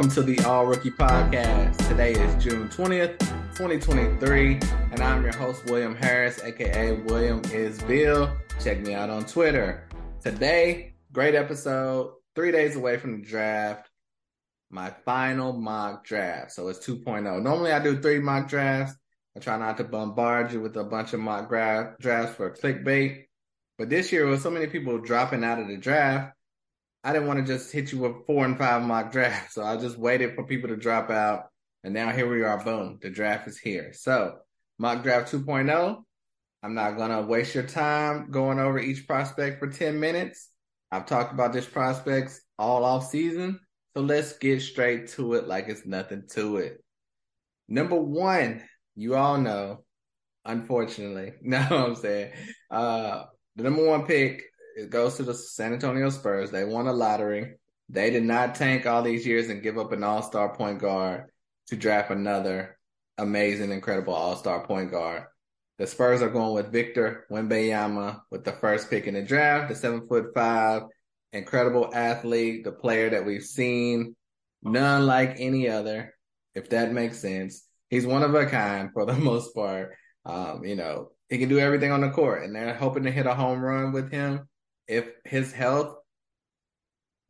welcome to the All Rookie Podcast. Today is June 20th, 2023, and I'm your host, William Harris, aka William is Bill. Check me out on Twitter. Today, great episode, three days away from the draft. My final mock draft. So it's 2.0. Normally I do three mock drafts. I try not to bombard you with a bunch of mock draft drafts for clickbait. But this year, with so many people dropping out of the draft, I didn't want to just hit you with four and five mock drafts. So I just waited for people to drop out. And now here we are. Boom. The draft is here. So mock draft 2.0. I'm not going to waste your time going over each prospect for 10 minutes. I've talked about this prospects all off season. So let's get straight to it like it's nothing to it. Number one, you all know, unfortunately, no, I'm saying, uh, the number one pick it goes to the San Antonio Spurs. They won a lottery. They did not tank all these years and give up an all star point guard to draft another amazing, incredible all star point guard. The Spurs are going with Victor Wembanyama with the first pick in the draft, the seven foot five, incredible athlete, the player that we've seen, none like any other, if that makes sense. He's one of a kind for the most part. Um, you know, he can do everything on the court, and they're hoping to hit a home run with him if his health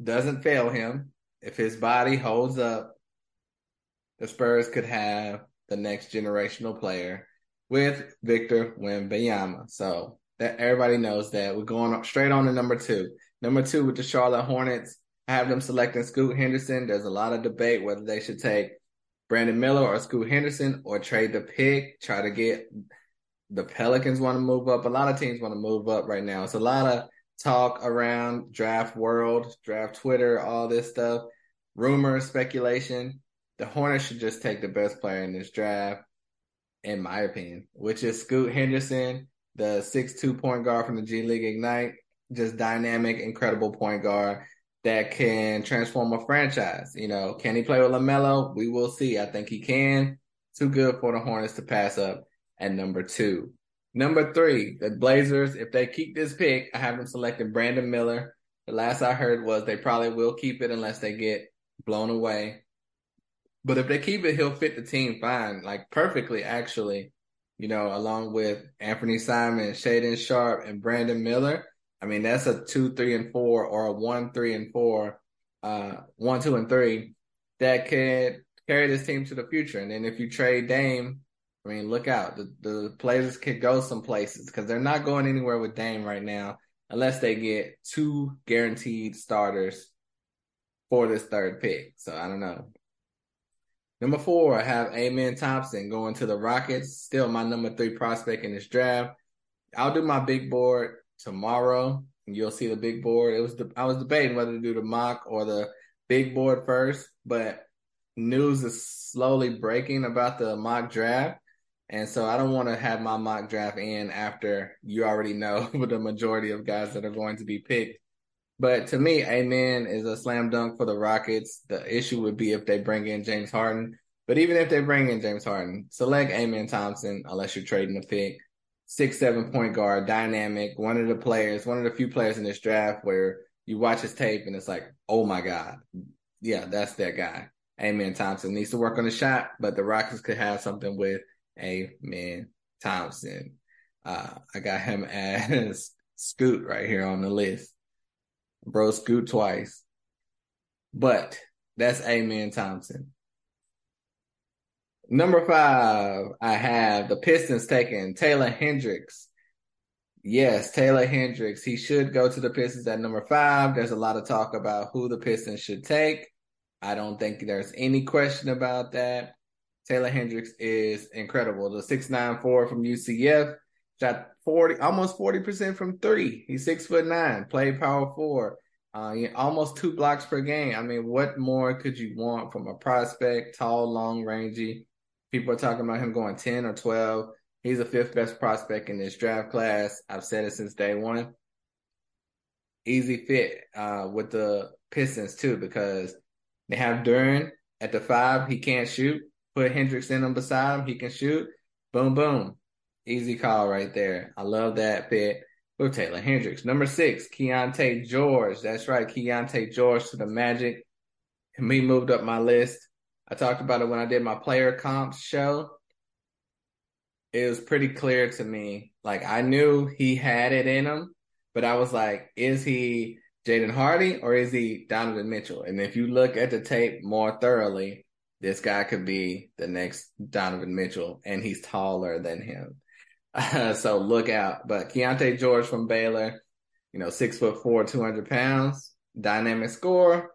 doesn't fail him, if his body holds up, the Spurs could have the next generational player with Victor Wembanyama. So that everybody knows that we're going straight on to number two. Number two with the Charlotte Hornets, I have them selecting Scoot Henderson. There's a lot of debate whether they should take Brandon Miller or Scoot Henderson or trade the pick, try to get the Pelicans want to move up. A lot of teams want to move up right now. It's a lot of talk around draft world, draft Twitter, all this stuff, rumors, speculation. The Hornets should just take the best player in this draft, in my opinion, which is Scoot Henderson, the six-two point guard from the G League Ignite. Just dynamic, incredible point guard that can transform a franchise. You know, can he play with LaMelo? We will see. I think he can. Too good for the Hornets to pass up at number two. Number three, the Blazers, if they keep this pick, I have them selecting Brandon Miller. The last I heard was they probably will keep it unless they get blown away. But if they keep it, he'll fit the team fine, like perfectly, actually. You know, along with Anthony Simon, Shaedon Sharpe, and Brandon Miller. I mean, that's a two, three, and four, or a one, three, and four, uh, one, two, and three that could carry this team to the future. And then if you trade Dame I mean, look out. The, the players could go some places because they're not going anywhere with Dame right now unless they get two guaranteed starters for this third pick. So I don't know. Number four, I have Amen Thompson going to the Rockets. Still my number three prospect in this draft. I'll do my big board tomorrow. And you'll see the big board. It was the, I was debating whether to do the mock or the big board first, but news is slowly breaking about the mock draft. And so I don't want to have my mock draft in after you already know the majority of guys that are going to be picked. But to me, Amen is a slam dunk for the Rockets. The issue would be if they bring in James Harden. But even if they bring in James Harden, select Amen Thompson unless you're trading a pick. Six, seven point guard, dynamic, one of the players, one of the few players in this draft where you watch his tape and it's like, oh my God. Yeah, that's that guy. Amen Thompson needs to work on the shot, but the Rockets could have something with Amen Thompson. Uh, I got him as Scoot right here on the list. Bro, Scoot twice. But that's Amen Thompson. Number five, I have the Pistons taking Taylor Hendricks. Yes, Taylor Hendricks. He should go to the Pistons at number five. There's a lot of talk about who the Pistons should take. I don't think there's any question about that. Taylor Hendricks is incredible. The six nine four from UCF shot forty, almost forty percent from three. He's six foot nine, played power four, uh, almost two blocks per game. I mean, what more could you want from a prospect? Tall, long, rangy. People are talking about him going ten or twelve. He's the fifth best prospect in this draft class. I've said it since day one. Easy fit uh, with the Pistons too because they have Duren at the five. He can't shoot put Hendricks in him beside him. He can shoot. Boom, boom. Easy call right there. I love that pick with Taylor Hendricks. Number six, Keyonte George. That's right, Keyonte George to the Magic. And he moved up my list. I talked about it when I did my player comps show. It was pretty clear to me. Like I knew he had it in him, but I was like, is he Jaden Hardy or is he Donovan Mitchell? And if you look at the tape more thoroughly, this guy could be the next Donovan Mitchell, and he's taller than him. Uh, so look out. But Keyonte George from Baylor, you know, six foot four, 200 pounds, dynamic score,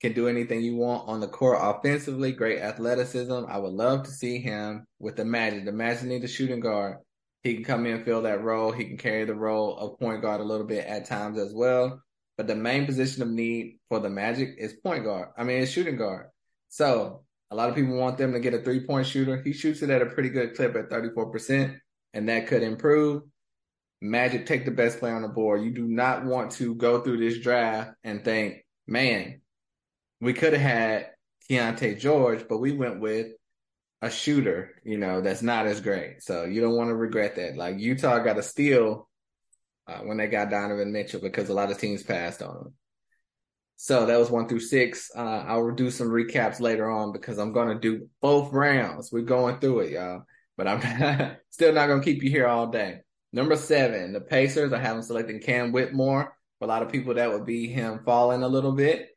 can do anything you want on the court offensively, great athleticism. I would love to see him with the Magic. The Magic need a shooting guard. He can come in, fill that role. He can carry the role of point guard a little bit at times as well. But the main position of need for the Magic is point guard. I mean, it's shooting guard. So a lot of people want them to get a three point shooter. He shoots it at a pretty good clip at 34%, and that could improve. Magic take the best player on the board. You do not want to go through this draft and think, man, we could have had Keyonte George, but we went with a shooter, you know, that's not as great. So you don't want to regret that. Like Utah got a steal uh, when they got Donovan Mitchell because a lot of teams passed on him. So that was one through six. Uh, I'll do some recaps later on because I'm going to do both rounds. We're going through it, y'all. But I'm still not going to keep you here all day. Number seven, the Pacers. I have them selecting Cam Whitmore. For a lot of people, that would be him falling a little bit,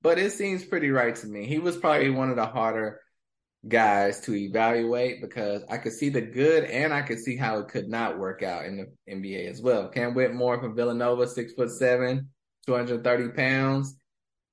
but it seems pretty right to me. He was probably one of the harder guys to evaluate because I could see the good and I could see how it could not work out in the NBA as well. Cam Whitmore from Villanova, six foot seven, 230 pounds,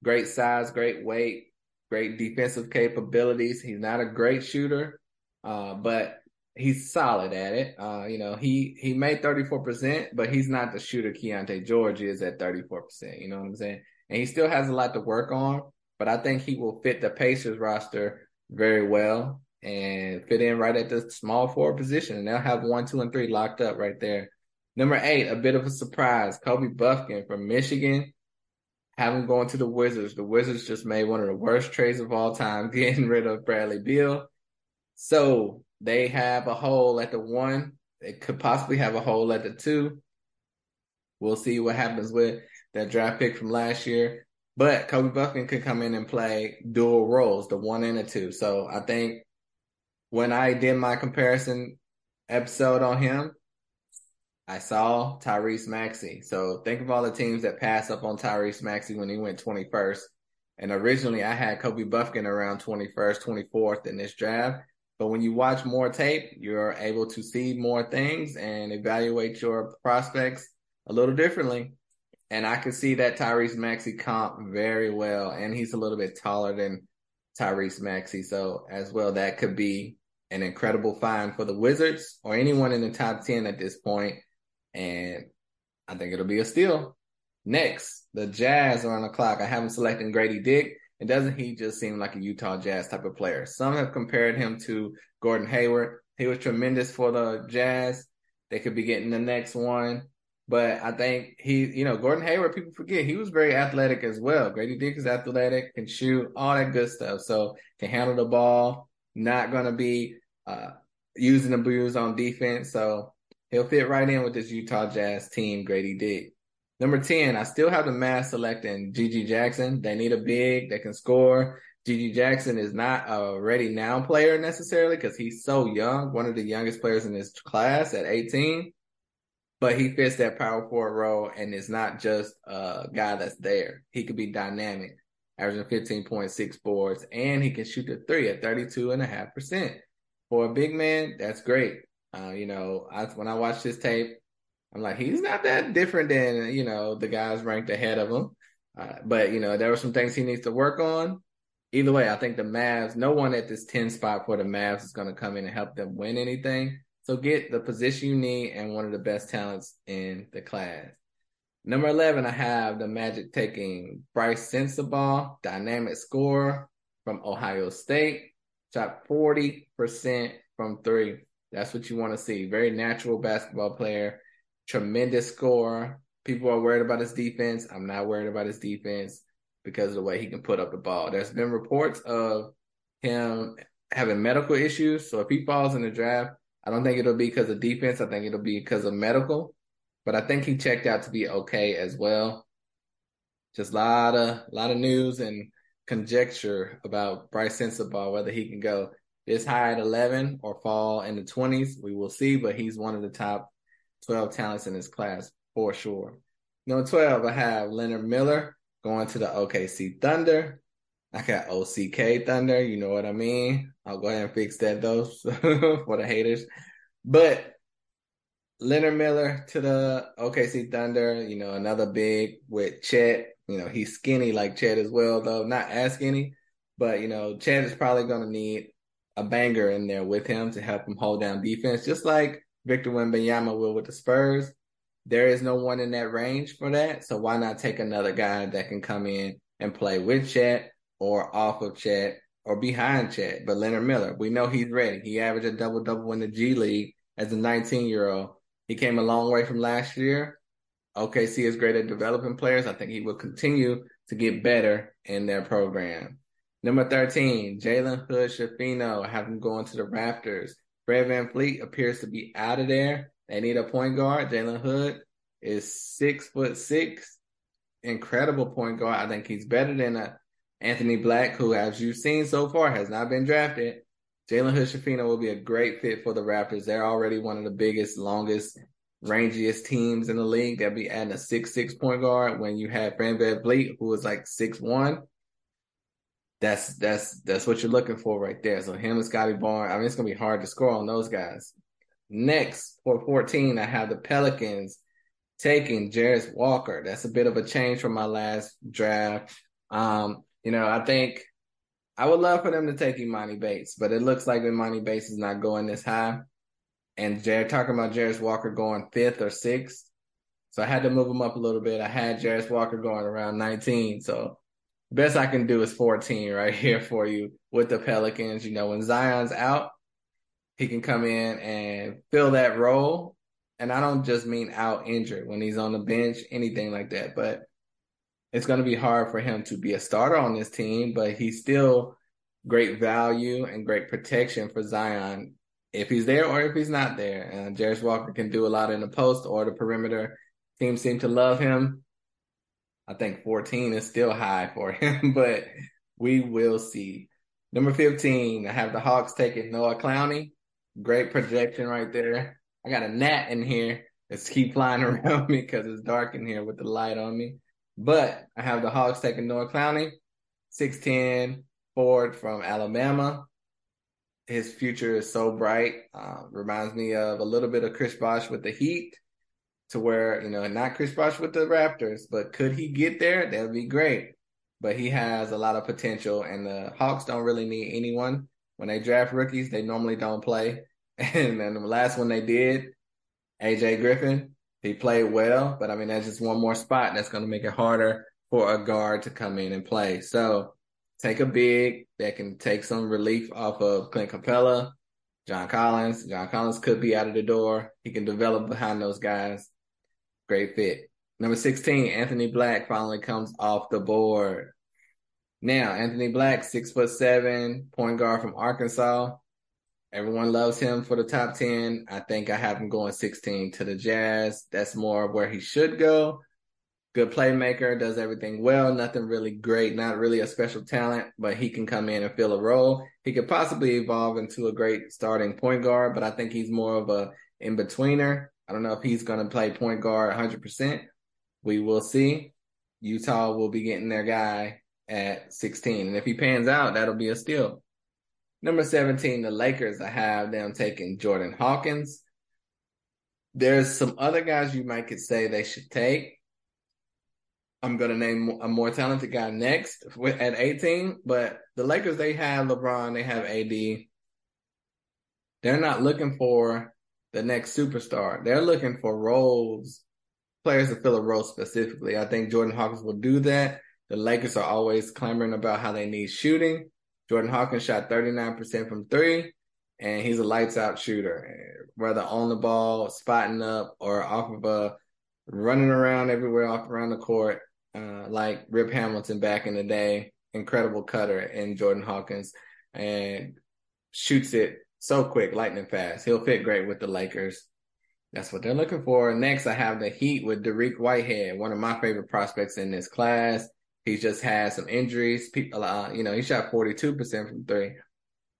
great size, great weight, great defensive capabilities. He's not a great shooter, uh, but he's solid at it. Uh, you know, he he made 34%, but he's not the shooter Keyonte George is at 34%. You know what I'm saying? And he still has a lot to work on, but I think he will fit the Pacers roster very well and fit in right at the small forward position. And they'll have one, two, and three locked up right there. Number eight, a bit of a surprise. Kobe Bufkin from Michigan. Have him going to the Wizards. The Wizards just made one of the worst trades of all time, getting rid of Bradley Beal. So they have a hole at the one. They could possibly have a hole at the two. We'll see what happens with that draft pick from last year. But Kobe Bufkin could come in and play dual roles, the one and the two. So I think when I did my comparison episode on him, I saw Tyrese Maxey. So think of all the teams that passed up on Tyrese Maxey when he went 21st. And originally I had Kobe Bufkin around 21st, 24th in this draft. But when you watch more tape, you're able to see more things and evaluate your prospects a little differently. And I could see that Tyrese Maxey comp very well. And he's a little bit taller than Tyrese Maxey. So as well, that could be an incredible find for the Wizards or anyone in the top 10 at this point. And I think it'll be a steal. Next, the Jazz are on the clock. I have them selecting Grady Dick. And doesn't he just seem like a Utah Jazz type of player? Some have compared him to Gordon Hayward. He was tremendous for the Jazz. They could be getting the next one. But I think he, you know, Gordon Hayward, people forget he was very athletic as well. Grady Dick is athletic, can shoot, all that good stuff. So can handle the ball, not going to be uh, using the booze on defense. So he'll fit right in with this Utah Jazz team, Grady Dick. Number 10, I still have the Mavs selecting GG Jackson. They need a big that can score. GG Jackson is not a ready now player necessarily because he's so young, one of the youngest players in his class at 18 but he fits that power forward role and is not just a guy that's there. He could be dynamic, averaging 15.6 boards, and he can shoot the three at 32.5%. For a big man, that's great. Uh, you know, I, when I watch this tape, I'm like, he's not that different than, you know, the guys ranked ahead of him. Uh, but, you know, there were some things he needs to work on. Either way, I think the Mavs, no one at this 10 spot for the Mavs is going to come in and help them win anything. So get the position you need and one of the best talents in the class. Number 11, I have the Magic taking Brice Sensabaugh, dynamic scorer from Ohio State, shot 40% from three. That's what you want to see. Very natural basketball player, tremendous scorer. People are worried about his defense. I'm not worried about his defense because of the way he can put up the ball. There's been reports of him having medical issues. So if he falls in the draft, I don't think it'll be because of defense. I think it'll be because of medical. But I think he checked out to be okay as well. Just a lot of lot of news and conjecture about Brice Sensabaugh, whether he can go this high at 11 or fall in the 20s. We will see, but he's one of the top 12 talents in his class for sure. Number 12, I have Leonard Miller going to the OKC Thunder. I got OCK Thunder, you know what I mean? I'll go ahead and fix that though for the haters. But Leonard Miller to the OKC Thunder, you know, another big with Chet. You know, he's skinny like Chet as well, though not as skinny, but you know, Chet is probably to need a banger in there with him to help him hold down defense, just like Victor Wembanyama will with the Spurs. There is no one in that range for that, so why not take another guy that can come in and play with Chet or off of Chet or behind Chet? But Leonard Miller, we know he's ready. He averaged a double double in the G League as a 19 year old. He came a long way from last year. OKC is great at developing players. I think he will continue to get better in their program. Number 13, Jalen Hood Schifino. I have him going to the Raptors. Fred VanVleet appears to be out of there. They need a point guard. Jalen Hood is six foot six. Incredible point guard. I think he's better than a uh, Anthony Black, who, as you've seen so far, has not been drafted. Jalen Hood Schifino will be a great fit for the Raptors. They're already one of the biggest, longest, rangiest teams in the league. They'll be adding a six six point guard when you have Fred VanVleet, who is like six one that's that's that's what you're looking for right there. So him and Scotty Barnes. I mean, it's gonna be hard to score on those guys. Next for 14, I have the Pelicans taking Jarace Walker. That's a bit of a change from my last draft. Um, you know, I think I would love for them to take Emoni Bates, but it looks like Emoni Bates is not going this high. And Jared talking about Jarace Walker going fifth or sixth. So I had to move him up a little bit. I had Jarace Walker going around 19. So best I can do is 14 right here for you with the Pelicans. You know, when Zion's out, he can come in and fill that role. And I don't just mean out injured when he's on the bench, anything like that. But it's going to be hard for him to be a starter on this team, but he's still great value and great protection for Zion if he's there or if he's not there. And Jarace Walker can do a lot in the post or the perimeter. Teams seem to love him. I think 14 is still high for him, but we will see. Number 15, I have the Hawks taking Noah Clowney. Great projection right there. I got a gnat in here that's keep flying around me because it's dark in here with the light on me. But I have the Hawks taking Noah Clowney, 6'10 Ford from Alabama. His future is so bright. Uh, reminds me of a little bit of Chris Bosh with the Heat to where, you know, not Chris Bosh with the Raptors, but could he get there? That would be great. But he has a lot of potential, and the Hawks don't really need anyone. When they draft rookies, they normally don't play. And then the last one they did, AJ Griffin, he played well, but I mean, that's just one more spot that's going to make it harder for a guard to come in and play. So take a big that can take some relief off of Clint Capela, John Collins. John Collins could be out of the door. He can develop behind those guys. Great fit. Number 16, Anthony Black finally comes off the board. Now, Anthony Black, six foot seven, point guard from Arkansas. Everyone loves him for the top 10. I think I have him going 16 to the Jazz. That's more where he should go. Good playmaker, does everything well. Nothing really great, not really a special talent, but he can come in and fill a role. He could possibly evolve into a great starting point guard, but I think he's more of a in betweener. I don't know if he's going to play point guard 100%. We will see. Utah will be getting their guy at 16. And if he pans out, that'll be a steal. Number 17, the Lakers. I have them taking Jordan Hawkins. There's some other guys you might could say they should take. I'm going to name a more talented guy next at 18, but the Lakers, they have LeBron, they have AD. They're not looking for the next superstar. They're looking for roles, players to fill a role specifically. I think Jordan Hawkins will do that. The Lakers are always clamoring about how they need shooting. Jordan Hawkins shot 39% from three, and he's a lights out shooter, whether on the ball, spotting up, or off of a running around everywhere off around the court, uh, like Rip Hamilton back in the day. Incredible cutter in Jordan Hawkins and shoots it so quick, lightning fast. He'll fit great with the Lakers. That's what they're looking for. Next, I have the Heat with Dariq Whitehead, one of my favorite prospects in this class. He's just had some injuries. People, uh, you know, he shot 42% from three.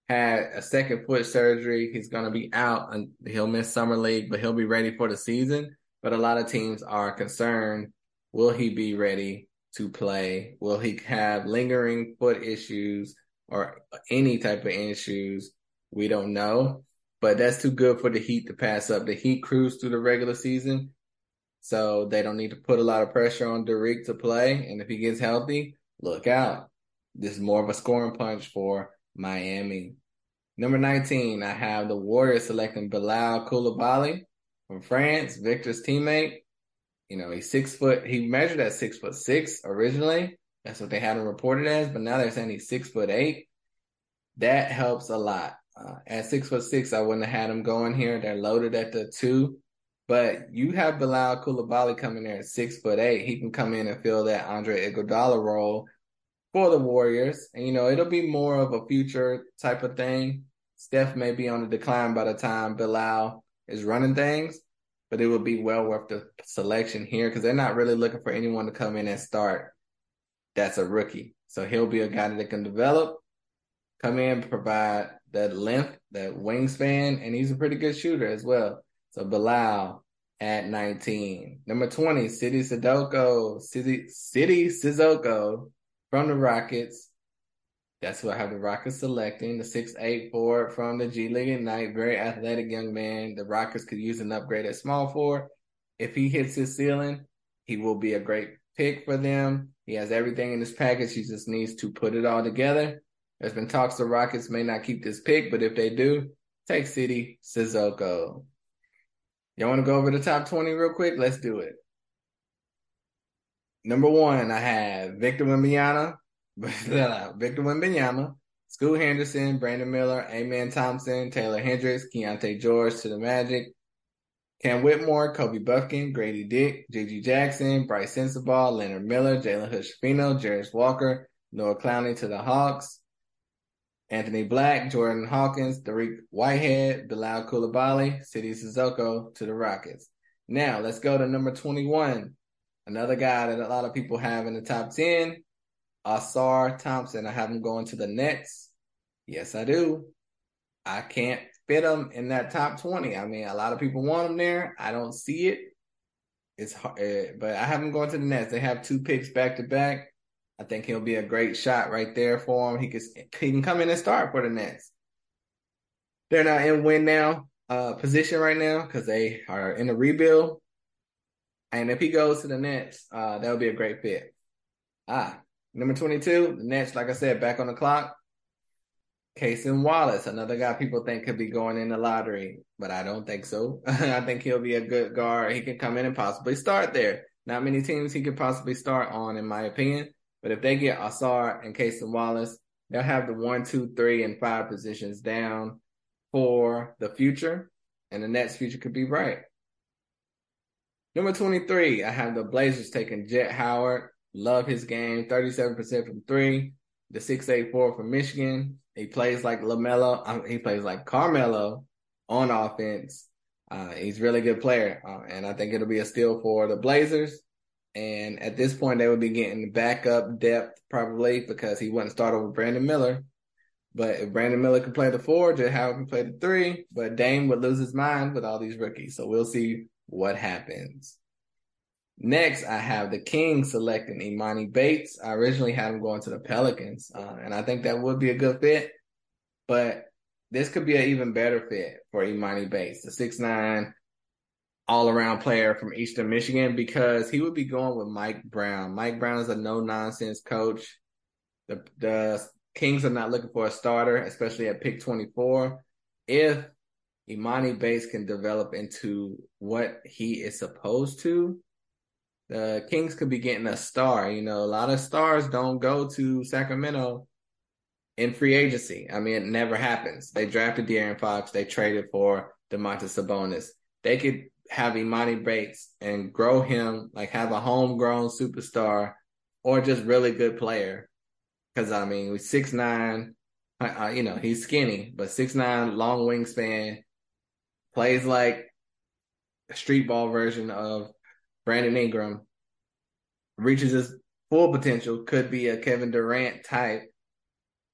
Had a second foot surgery. He's going to be out and he'll miss summer league, but he'll be ready for the season. But a lot of teams are concerned. Will he be ready to play? Will he have lingering foot issues or any type of issues? We don't know, but that's too good for the Heat to pass up. The Heat cruise through the regular season so they don't need to put a lot of pressure on Dariq to play. And if he gets healthy, look out. This is more of a scoring punch for Miami. Number 19, I have the Warriors selecting Bilal Coulibaly from France, Victor's teammate. You know, he's six foot, he measured at six foot six originally. That's what they had him reported as, but now they're saying he's six foot eight. That helps a lot. Uh, at six foot six, I wouldn't have had him going here. They're loaded at the two. But you have Bilal Coulibaly coming there at six foot eight. He can come in and fill that Andre Iguodala role for the Warriors. And, you know, it'll be more of a future type of thing. Steph may be on the decline by the time Bilal is running things, but it would be well worth the selection here because they're not really looking for anyone to come in and start that's a rookie. So he'll be a guy that can develop, come in, provide that length, that wingspan, and he's a pretty good shooter as well. So Bilal at 19. Number 20, Sidy Cissoko, City Sidy Cissoko from the Rockets. That's who I have the Rockets selecting. The six eight forward from the G League Ignite. Very athletic young man. The Rockets could use an upgrade at small forward. If he hits his ceiling, he will be a great pick for them. He has everything in his package. He just needs to put it all together. There's been talks the Rockets may not keep this pick, but if they do, take Sidy Cissoko. Y'all want to go over the top 20 real quick? Let's do it. Number one, I have Victor Wembanyama, Victor Wembanyama, Scoot Henderson, Brandon Miller, Amen Thompson, Taylor Hendricks, Keyonte George to the Magic, Cam Whitmore, Kobe Bufkin, Grady Dick, GG Jackson, Brice Sensabaugh, Leonard Miller, Jalen Hood-Schifino, Jarace Walker, Noah Clowney to the Hawks, Anthony Black, Jordan Hawkins, Dariq Whitehead, Bilal Coulibaly, Sidy Cissoko to the Rockets. Now let's go to number 21. Another guy that a lot of people have in the top 10, Ausar Thompson. I have him going to the Nets. Yes, I do. I can't fit him in that top 20. I mean, a lot of people want him there. I don't see it. It's hard, eh, but I have him going to the Nets. They have two picks back to back. I think he'll be a great shot right there for him. He can he can come in and start for the Nets. They're not in win now uh, position right now because they are in a rebuild. And if he goes to the Nets, uh, that would be a great fit. Ah, number 22, the Nets, like I said, back on the clock. Cason Wallace, another guy people think could be going in the lottery, but I don't think so. I think he'll be a good guard. He can come in and possibly start there. Not many teams he could possibly start on, in my opinion. But if they get Ausar and Cason Wallace, they'll have the one, two, three, and five positions down for the future, and the next future could be bright. Number 23, I have the Blazers taking Jett Howard. Love his game, 37% from three. The 6'8'4 from Michigan. He plays like LaMelo. Um, he plays like Carmelo on offense. Uh, he's really good player. Uh, and I think it'll be a steal for the Blazers. And at this point, they would be getting backup depth probably because he wouldn't start over Brandon Miller. But if Brandon Miller can play the four, Jett Howard can play the three. But Dame would lose his mind with all these rookies. So we'll see what happens. Next, I have the Kings selecting Emoni Bates. I originally had him going to the Pelicans, uh, and I think that would be a good fit. But this could be an even better fit for Emoni Bates, the six nine all around player from Eastern Michigan because he would be going with Mike Brown. Mike Brown is a no nonsense coach. The the Kings are not looking for a starter, especially at pick 24. If Emoni Bates can develop into what he is supposed to, the Kings could be getting a star. You know, a lot of stars don't go to Sacramento in free agency. I mean, it never happens. They drafted De'Aaron Fox. They traded for Domantas Sabonis. They could have Emoni Bates and grow him, like have a homegrown superstar or just really good player. Cause I mean, with six nine, uh, you know, he's skinny, but six nine, long wingspan, plays like a street ball version of Brandon Ingram, reaches his full potential, could be a Kevin Durant type.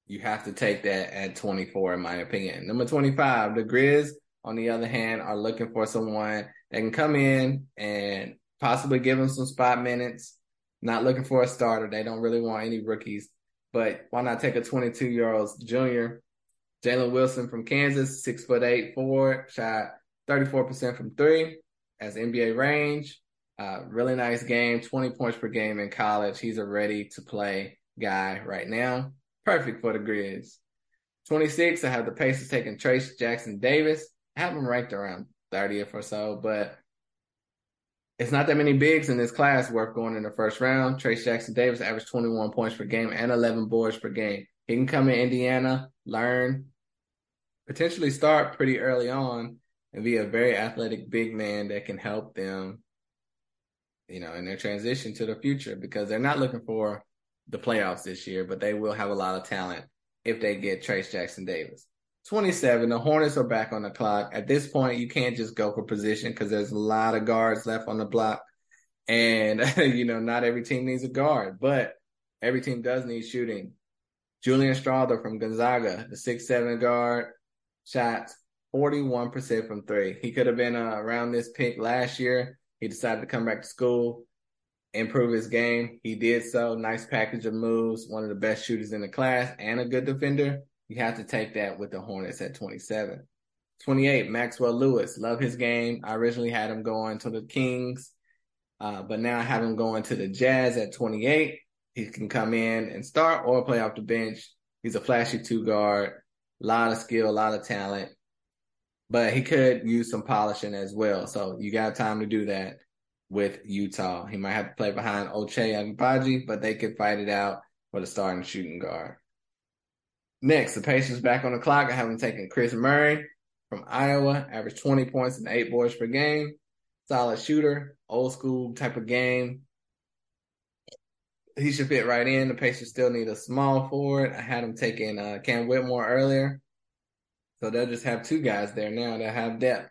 You have to take that at 24, in my opinion. Number 25, the Grizz, on the other hand, are looking for someone that can come in and possibly give them some spot minutes. Not looking for a starter. They don't really want any rookies. But why not take a 22 year old junior? Jalen Wilson from Kansas, six foot eight forward, shot 34% from three as NBA range. Uh, really nice game, 20 points per game in college. He's a ready to play guy right now. Perfect for the Grizz. 26, I have the Pacers taking Trayce Jackson Davis. I have him ranked around 30th or so, but it's not that many bigs in this class worth going in the first round. Trayce Jackson Davis averaged 21 points per game and 11 boards per game. He can come in Indiana, learn, potentially start pretty early on, and be a very athletic big man that can help them you know, in their transition to the future because they're not looking for the playoffs this year, but they will have a lot of talent if they get Trayce Jackson Davis. 27, the Hornets are back on the clock. At this point, you can't just go for position because there's a lot of guards left on the block. And, you know, not every team needs a guard, but every team does need shooting. Julian Strawther from Gonzaga, the six seven guard, shots 41% from three. He could have been uh, around this pick last year he decided to come back to school, improve his game. He did so. Nice package of moves. One of the best shooters in the class and a good defender. You have to take that with the Hornets at 27. 28, Maxwell Lewis. Love his game. I originally had him going to the Kings, uh, but now I have him going to the Jazz at 28. He can come in and start or play off the bench. He's a flashy two guard, a lot of skill, a lot of talent but he could use some polishing as well. So you got time to do that with Utah. He might have to play behind Ochai Agbaji, but they could fight it out for the starting shooting guard. Next, the Pacers back on the clock. I have him taking Kris Murray from Iowa, average 20 points and eight boards per game. Solid shooter, old school type of game. He should fit right in. The Pacers still need a small forward. I had him taking uh, Cam Whitmore earlier. So they'll just have two guys there now that have depth.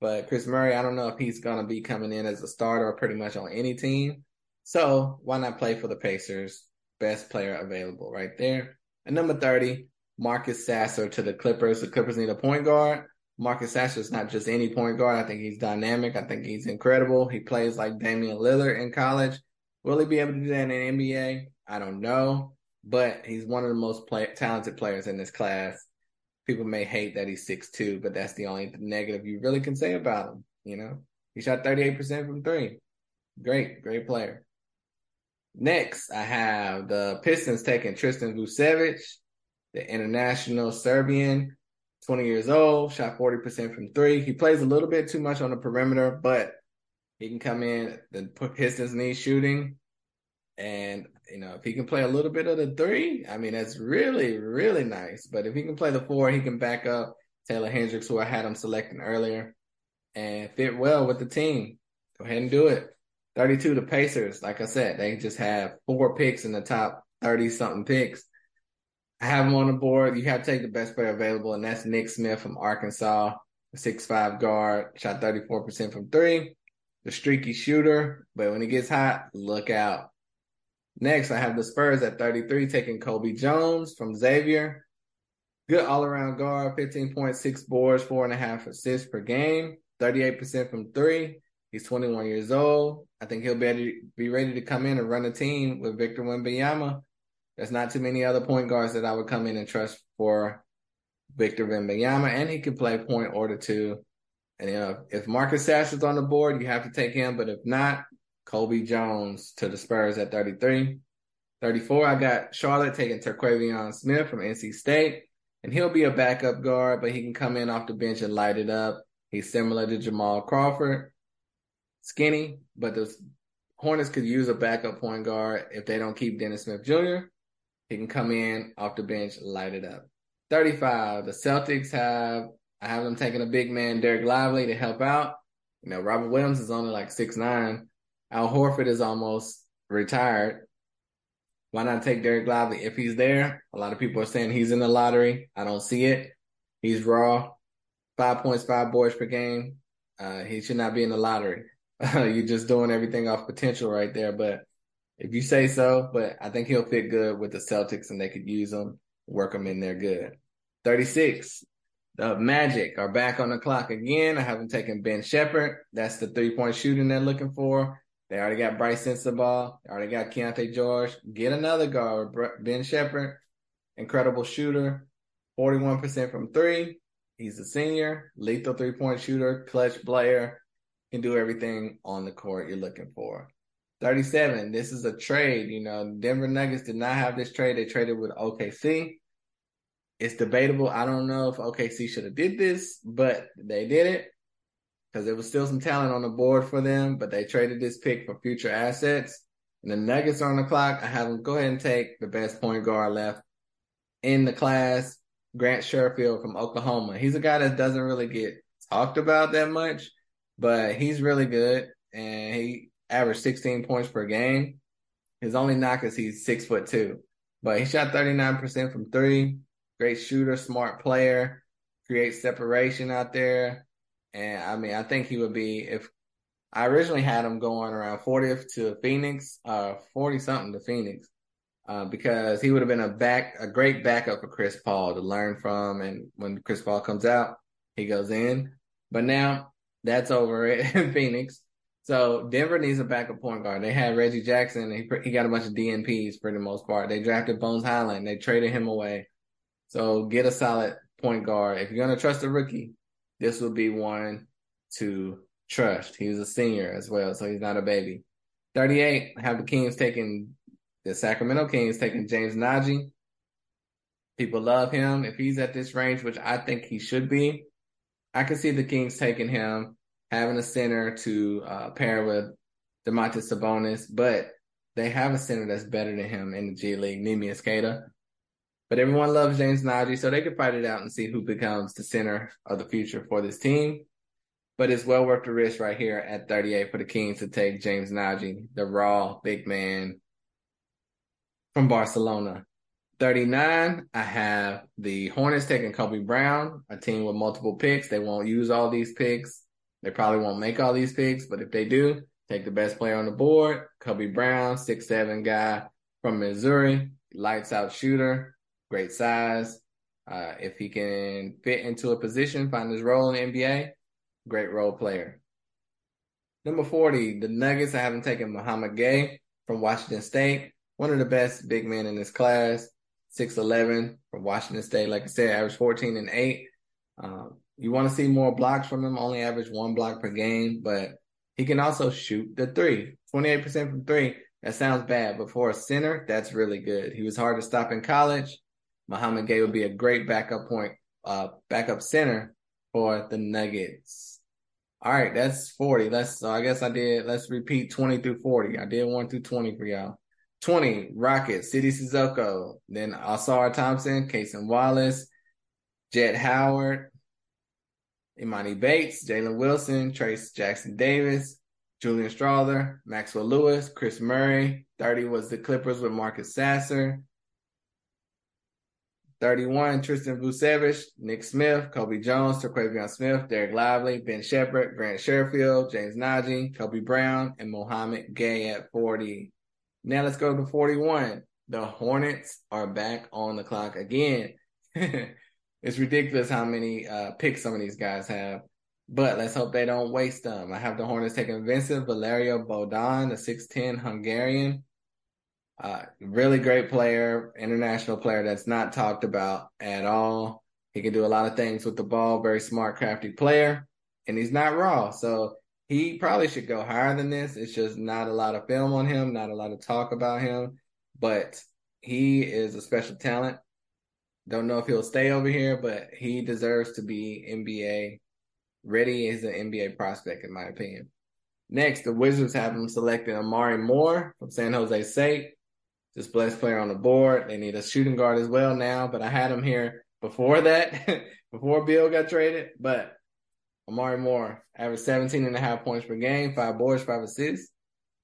But Kris Murray, I don't know if he's going to be coming in as a starter pretty much on any team. So why not play for the Pacers? Best player available right there. And number 30, Marcus Sasser to the Clippers. The Clippers need a point guard. Marcus Sasser is not just any point guard. I think he's dynamic. I think he's incredible. He plays like Damian Lillard in college. Will he be able to do that in the NBA? I don't know. But he's one of the most play- talented players in this class people may hate that he's six two, but that's the only negative you really can say about him. You know, he shot 38% from three. Great, great player. Next, I have the Pistons taking Tristan Vukcevic, the international Serbian, 20 years old, shot 40% from three. He plays a little bit too much on the perimeter, but he can come in. The Pistons need shooting. And you know, if he can play a little bit of the three, I mean, that's really, really nice. But if he can play the four, he can back up Taylor Hendricks, who I had him selecting earlier, and fit well with the team. Go ahead and do it. 32, the Pacers. Like I said, they just have four picks in the top 30 something picks. I have them on the board. You have to take the best player available, and that's Nick Smith from Arkansas, a six-five guard, shot 34% from three. The streaky shooter, but when he gets hot, look out. Next, I have the Spurs at 33 taking Kobe Jones from Xavier. Good all around guard, 15.6 boards, four and a half assists per game, 38% from three. He's 21 years old. I think he'll be ready, be ready to come in and run a team with Victor Wembanyama. There's not too many other point guards that I would come in and trust for Victor Wembanyama, and he can play point order two. And you know, if Marcus Sash is on the board, you have to take him. But if not, Kobe Jones to the Spurs at 33. 34, I got Charlotte taking Terquavion Smith from NC State. And he'll be a backup guard, but he can come in off the bench and light it up. He's similar to Jamal Crawford. Skinny, but the Hornets could use a backup point guard if they don't keep Dennis Smith Jr. He can come in off the bench, light it up. 35, the Celtics have, I have them taking a big man, Dereck Lively, to help out. You know, Robert Williams is only like six nine. Al Horford is almost retired. Why not take Dereck Lively if he's there? A lot of people are saying he's in the lottery. I don't see it. He's raw, five points, five boards per game. Uh, he should not be in the lottery. You're just doing everything off potential right there. But If you say so, but I think he'll fit good with the Celtics and they could use him, work him in there good. 36. The Magic are back on the clock again. I haven't taken Ben Sheppard. That's the three point shooting they're looking for. They already got Brice Sensabaugh. They already got Keyonte George. Get another guard, Ben Sheppard. Incredible shooter. 41% from three. He's a senior, lethal three point shooter, clutch player, can do everything on the court you're looking for. 37. This is a trade. You know, Denver Nuggets did not have this trade. They traded with OKC. It's debatable. I don't know if OKC should have did this, but they did it because there was still some talent on the board for them, but they traded this pick for future assets. And the Nuggets are on the clock. I have them go ahead and take the best point guard left in the class, Grant Sherfield from Oklahoma. He's a guy that doesn't really get talked about that much, but he's really good and he averaged 16 points per game. His only knock is he's six foot two, but he shot 39% from three. Great shooter, smart player, creates separation out there. And I mean, I think he would be if I originally had him going around 40th to Phoenix, uh, 40 something to Phoenix, uh, because he would have been a back, a great backup for Chris Paul to learn from. And when Chris Paul comes out, he goes in. But now that's over in Phoenix. So Denver needs a backup point guard. They had Reggie Jackson. He, he got a bunch of DNPs for the most part. They drafted Bones Hyland. They traded him away. So get a solid point guard. If you're to trust a rookie, this would be one to trust. He was a senior as well, so he's not a baby. 38, have the Kings taking the Sacramento Kings taking James Nnaji. People love him. If he's at this range, which I think he should be, I could see the Kings taking him, having a center to uh, pair with Domantas Sabonis, but they have a center that's better than him in the G League, Neemias Queta. But everyone loves James Nnaji, so they could fight it out and see who becomes the center of the future for this team. But it's well worth the risk right here at 38 for the Kings to take James Nnaji, the raw big man from Barcelona. 39, I have the Hornets taking Kobe Brown, a team with multiple picks. They won't use all these picks. They probably won't make all these picks, but if they do, take the best player on the board. Kobe Brown, six seven guy from Missouri, lights out shooter great size. Uh, if he can fit into a position, find his role in the NBA, great role player. Number 40, the Nuggets. I haven't taken Mouhamed Gueye from Washington State, one of the best big men in this class. 6'11 from Washington State. Like I said, average 14 and 8. Um, you want to see more blocks from him, only average one block per game, but he can also shoot the three. 28% from three. That sounds bad, but for a center, that's really good. He was hard to stop in college. Mouhamed Gueye would be a great backup point, uh, backup center for the Nuggets. All right, that's 40. Let's, so I guess I did, let's repeat 20 through 40. I did 1 through 20 for y'all. 20, Rockets, Sidy Cissoko, then Ausar Thompson, Cason Wallace, Jett Howard, Emoni Bates, Jalen Wilson, Trayce Jackson Davis, Julian Strawther, Maxwell Lewis, Kris Murray. 30 was the Clippers with Marcus Sasser. 31, Tristan Vukcevic, Nick Smith, Kobe Jones, Terquavion Smith, Dereck Lively, Ben Sheppard, Grant Sherfield, James Nnaji, Kobe Brown, and Mouhamed Gueye at 40. Now let's go to 41. The Hornets are back on the clock again. it's ridiculous how many uh, picks some of these guys have. But let's hope they don't waste them. I have the Hornets taking Vincent Valerio Bodon, the 6'10 Hungarian. Uh, really great player, international player that's not talked about at all. He can do a lot of things with the ball, very smart, crafty player, and he's not raw. So he probably should go higher than this. It's just not a lot of film on him, not a lot of talk about him, but he is a special talent. Don't know if he'll stay over here, but he deserves to be NBA ready. He's an NBA prospect, in my opinion. Next, the Wizards have him selected Omari Moore from San Jose State just best player on the board. They need a shooting guard as well now, but I had him here before that, before Beal got traded. But Omari Moore averaged 17 and a half points per game, five boards, five assists.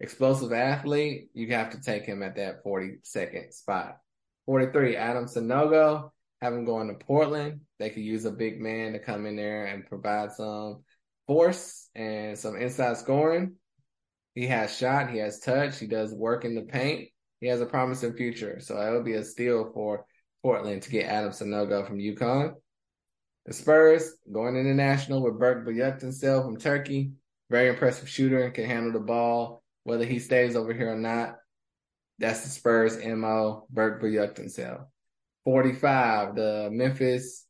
Explosive athlete. You have to take him at that 42nd spot. 43, Adam Sanogo. Have him going to Portland. They could use a big man to come in there and provide some force and some inside scoring. He has shot, he has touch, he does work in the paint. He has a promising future. So it would be a steal for Portland to get Adam Sanogo from UConn. The Spurs going international with Berk Buyuktuncel from Turkey. Very impressive shooter and can handle the ball, whether he stays over here or not. That's the Spurs MO, Berk Buyuktuncel. 45, the Memphis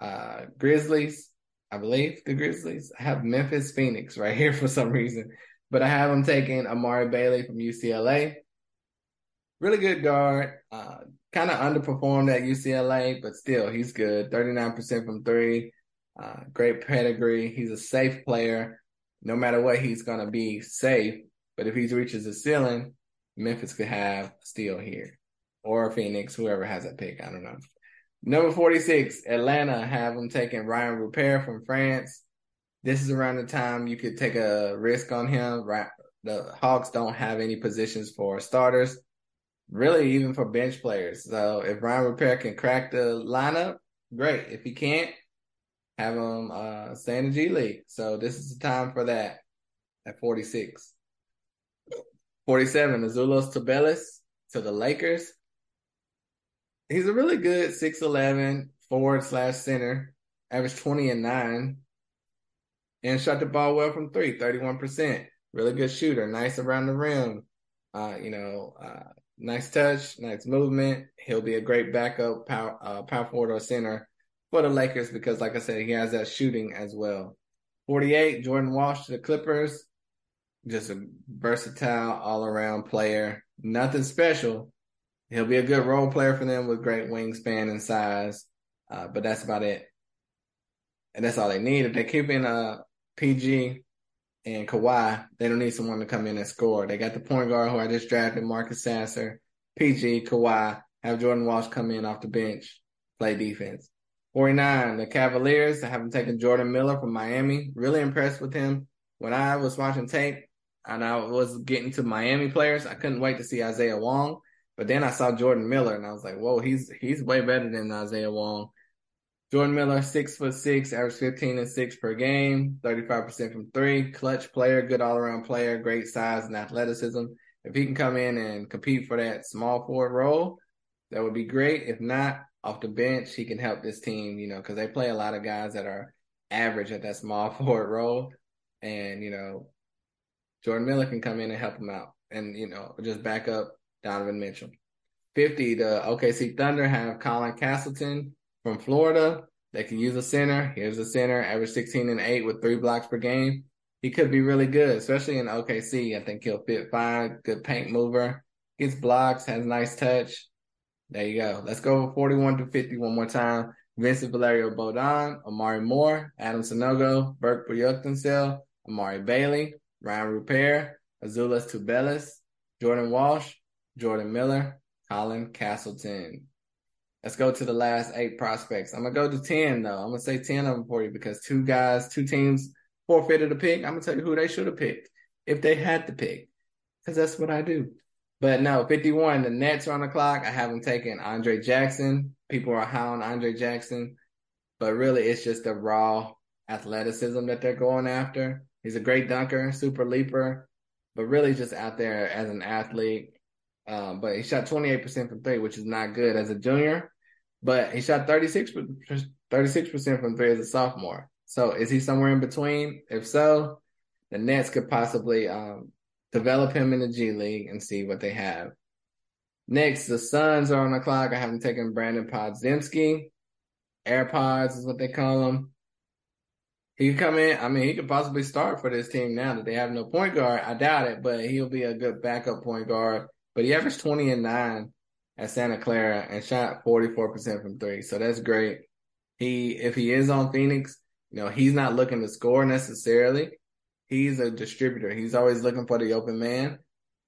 uh, Grizzlies. I believe the Grizzlies. I have Memphis Phoenix right here for some reason, but I have them taking Amari Bailey from UCLA. Really good guard. Uh, kind of underperformed at UCLA, but still, he's good. 39% from three. Uh, great pedigree. He's a safe player. No matter what, he's going to be safe. But if he reaches the ceiling, Memphis could have steal here or Phoenix, whoever has that pick. I don't know. Number 46, Atlanta have them taking Rayan Rupert from France. This is around the time you could take a risk on him. Right. The Hawks don't have any positions for starters really even for bench players. So if Rayan Rupert can crack the lineup, great. If he can't, have him uh, stay in the G League. So this is the time for that at 46. 47, Azuolas Tubelis to the Lakers. He's a really good 6'11 forward slash center, averaged 20 and 9, and shot the ball well from three, 31%. Really good shooter, nice around the rim. Uh, you know, uh, nice touch, nice movement. He'll be a great backup power, uh, power forward or center for the Lakers because, like I said, he has that shooting as well. 48, Jordan Walsh to the Clippers. Just a versatile all around player. Nothing special. He'll be a good role player for them with great wingspan and size. Uh, but that's about it. And that's all they need. If they keep in a PG, and Kawhi, they don't need someone to come in and score. They got the point guard who I just drafted, Marcus Sasser, PG, Kawhi, have Jordan Walsh come in off the bench, play defense. 49, the Cavaliers, I have them taken Jordan Miller from Miami. Really impressed with him. When I was watching tape and I was getting to Miami players, I couldn't wait to see Isaiah Wong. But then I saw Jordan Miller and I was like, whoa, he's he's way better than Isaiah Wong. Jordan Miller, six foot six, average 15 and six per game, 35% from three, clutch player, good all around player, great size and athleticism. If he can come in and compete for that small forward role, that would be great. If not, off the bench, he can help this team, you know, because they play a lot of guys that are average at that small forward role. And, you know, Jordan Miller can come in and help him out and, you know, just back up Donovan Mitchell. 50, the OKC Thunder have Colin Castleton from Florida. They can use a center. Here's a center, average 16 and 8 with three blocks per game. He could be really good, especially in OKC. I think he'll fit fine. Good paint mover. Gets blocks, has nice touch. There you go. Let's go 41 to 50 one more time. Vincent Valerio Bodon, Omari Moore, Adam Sanogo, Berk Buyuktuncel, Amari Bailey, Rayan Rupert, Azuolas Tubelis, Jordan Walsh, Jordan Miller, Colin Castleton. Let's go to the last eight prospects. I'm gonna go to ten though. I'm gonna say ten of them for you because two guys, two teams forfeited a pick. I'm gonna tell you who they should have picked if they had to pick, because that's what I do. But no, 51. The Nets are on the clock. I have them taking Andre Jackson. People are high on Andre Jackson, but really it's just the raw athleticism that they're going after. He's a great dunker, super leaper, but really just out there as an athlete. Um, but he shot 28% from three, which is not good as a junior but he shot 36 percent from three as a sophomore. So is he somewhere in between? If so, the Nets could possibly um, develop him in the G League and see what they have. Next, the Suns are on the clock. I haven't taken Brandon Podziemski. AirPods is what they call him. He could come in. I mean, he could possibly start for this team now that they have no point guard. I doubt it, but he'll be a good backup point guard. But he averaged 20 and 9 at Santa Clara and shot 44% from three. So that's great. He, if he is on Phoenix, you know, he's not looking to score necessarily. He's a distributor. He's always looking for the open man.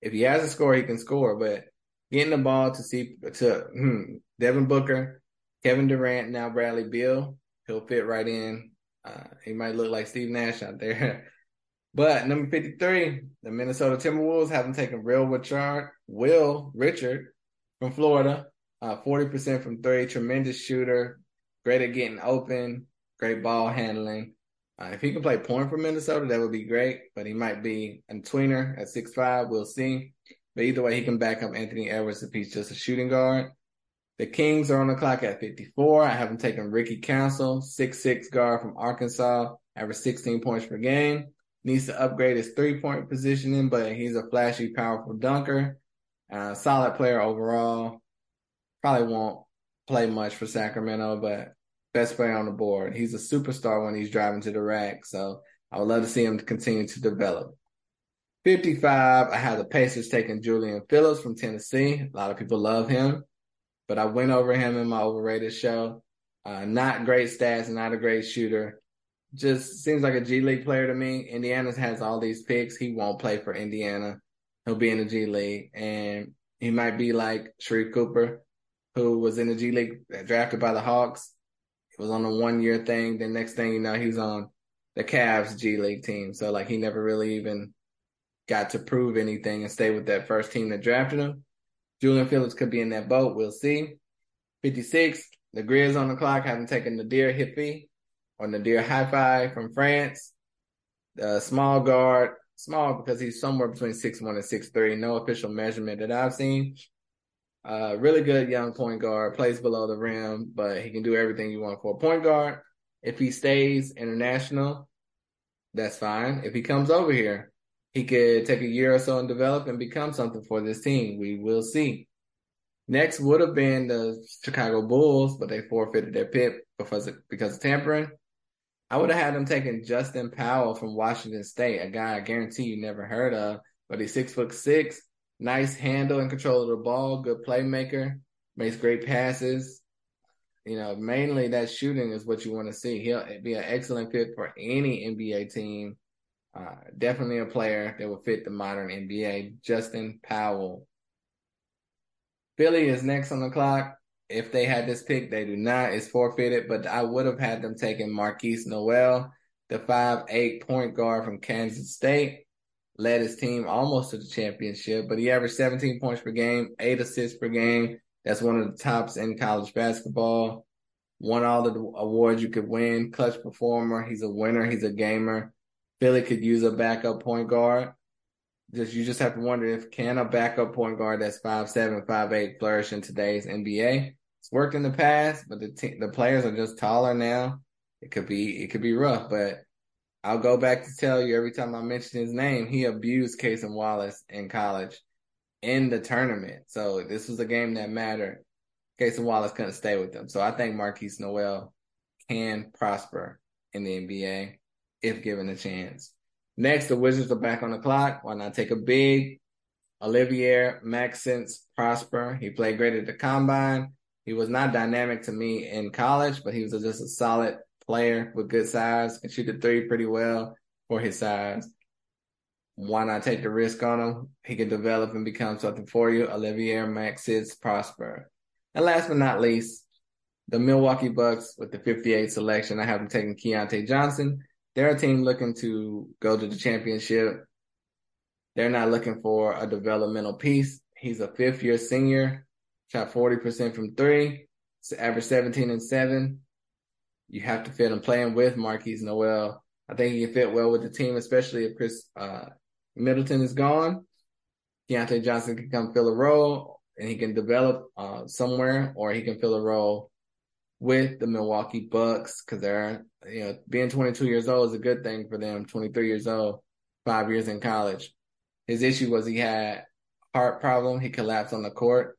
If he has a score, he can score, but getting the ball to see, to, hmm, Devin Booker, Kevin Durant, now Bradley Beal, he'll fit right in. Uh, he might look like Steve Nash out there. but number 53, the Minnesota Timberwolves haven't taken Real Richard, Will Richard from Florida, uh, 40% from three, tremendous shooter, great at getting open, great ball handling. Uh, if he can play point for Minnesota, that would be great. But he might be a tweener at six five. We'll see. But either way, he can back up Anthony Edwards if he's just a shooting guard. The Kings are on the clock at 54. I haven't taken Ricky Council, six six guard from Arkansas, average 16 points per game. Needs to upgrade his three point positioning, but he's a flashy, powerful dunker. Uh, solid player overall. Probably won't play much for Sacramento, but best player on the board. He's a superstar when he's driving to the rack. So I would love to see him continue to develop. 55, I have the Pacers taking Julian Phillips from Tennessee. A lot of people love him, but I went over him in my overrated show. Uh, not great stats, not a great shooter. Just seems like a G League player to me. Indiana has all these picks. He won't play for Indiana. He'll be in the G League, and he might be like Sharife Cooper, who was in the G League, drafted by the Hawks. He was on a one year thing. Then next thing you know, he's on the Cavs G League team. So like he never really even got to prove anything and stay with that first team that drafted him. Julian Phillips could be in that boat. We'll see. 56, the Grizz on the clock, having taken Nadir Hippie or Nadir Hi-Fi from France. The small guard, small because he's somewhere between six one and six three. No official measurement that I've seen. Uh, really good young point guard, plays below the rim, but he can do everything you want for a point guard. If he stays international, that's fine. If he comes over here, he could take a year or so and develop and become something for this team. We will see. Next would have been the Chicago Bulls, but they forfeited their pick because of, because of tampering. I would have had them taking Justin Powell from Washington State, a guy I guarantee you never heard of, but he's six foot six, nice handle and control of the ball, good playmaker, makes great passes. You know, mainly that shooting is what you want to see. He'll be an excellent fit for any NBA team. Uh, definitely a player that will fit the modern NBA. Justin Powell. Philly is next on the clock. If they had this pick, they do not. It's forfeited, but I would have had them taking Markquis Nowell, the five eight point guard from Kansas State led his team almost to the championship, but he averaged 17 points per game, eight assists per game. That's one of the tops in college basketball. Won all the awards you could win. Clutch performer. He's a winner. He's a gamer. Philly could use a backup point guard. Just you just have to wonder if can a backup point guard that's five seven, five eight flourish in today's NBA. Worked in the past, but the the players are just taller now. It could be it could be rough, but I'll go back to tell you every time I mention his name, he abused Cason Wallace in college in the tournament. So this was a game that mattered. Cason Wallace couldn't stay with them. So I think Markquis Nowell can prosper in the NBA if given a chance. Next, the Wizards are back on the clock. Why not take a big Olivier Maxence Prosper? He played great at the combine. He was not dynamic to me in college, but he was just a solid player with good size, and shoot the three pretty well for his size. Why not take the risk on him? He can develop and become something for you. Olivier Maxence Prosper. And last but not least, the Milwaukee Bucks with the 58 selection. I have them taking Keyontae Johnson. They're a team looking to go to the championship. They're not looking for a developmental piece. He's a fifth year senior, shot 40% from three, average 17 and seven you have to fit him playing with Markquis Nowell. I think he can fit well with the team, especially if Chris uh, Middleton is gone. Keyontae Johnson can come fill a role and he can develop uh, somewhere, or he can fill a role with the Milwaukee Bucks because they're, you know, being 22 years old is a good thing for them. 23 years old, five years in college. His issue was he had heart problem. He collapsed on the court,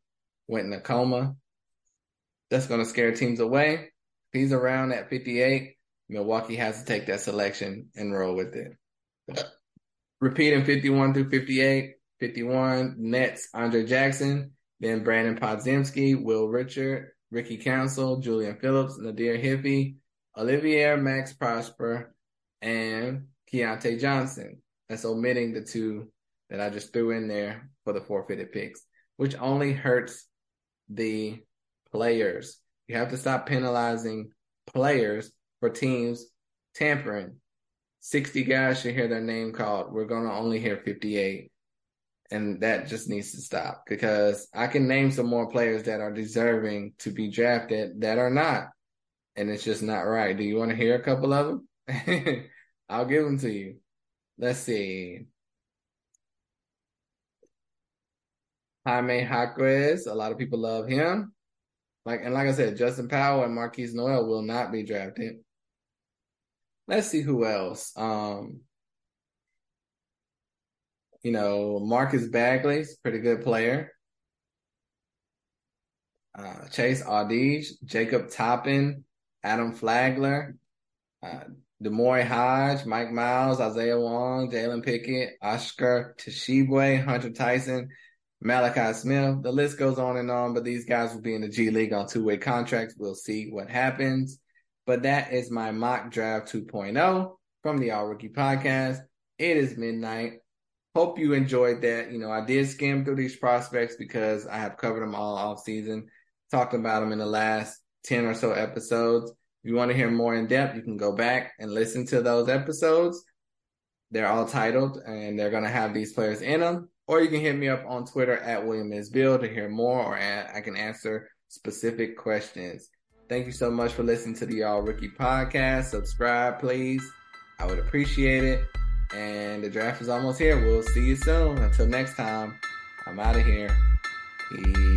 went in a coma. That's going to scare teams away he's around at 58, Milwaukee has to take that selection and roll with it. Repeating 51 through 58, 51, Nets, Andre Jackson, then Brandon Podziemski, Will Richard, Ricky Council, Julian Phillips, Nadir Hippie, Olivier Max Prosper, and Keyontae Johnson. That's omitting the two that I just threw in there for the forfeited picks, which only hurts the players. You have to stop penalizing players for teams tampering. 60 guys should hear their name called. We're going to only hear 58. And that just needs to stop because I can name some more players that are deserving to be drafted that are not. And it's just not right. Do you want to hear a couple of them? I'll give them to you. Let's see. Jaime Jaquez, a lot of people love him. Like and like I said, Justin Powell and Markquis Nowell will not be drafted. Let's see who else. Um, you know, Marcus Bagley's pretty good player. Uh, Chase Audige, Jacob Toppin, Adam Flagler, uh, D'Moi Hodge, Mike Miles, Isaiah Wong, Jalen Pickett, Oscar Tshiebwe, Hunter Tyson, Malachi Smith. The list goes on and on, but these guys will be in the G League on two way contracts. We'll see what happens. But that is my mock draft 2.0 from the All Rookie Podcast. It is midnight. Hope you enjoyed that. You know, I did skim through these prospects because I have covered them all off season, talked about them in the last 10 or so episodes. If you want to hear more in depth, you can go back and listen to those episodes. They're all titled and they're going to have these players in them or you can hit me up on Twitter at William is Bill to hear more, or I can answer specific questions. Thank you so much for listening to the All Rookie Podcast. Subscribe, please. I would appreciate it. And the draft is almost here. We'll see you soon. Until next time, I'm out of here. Peace.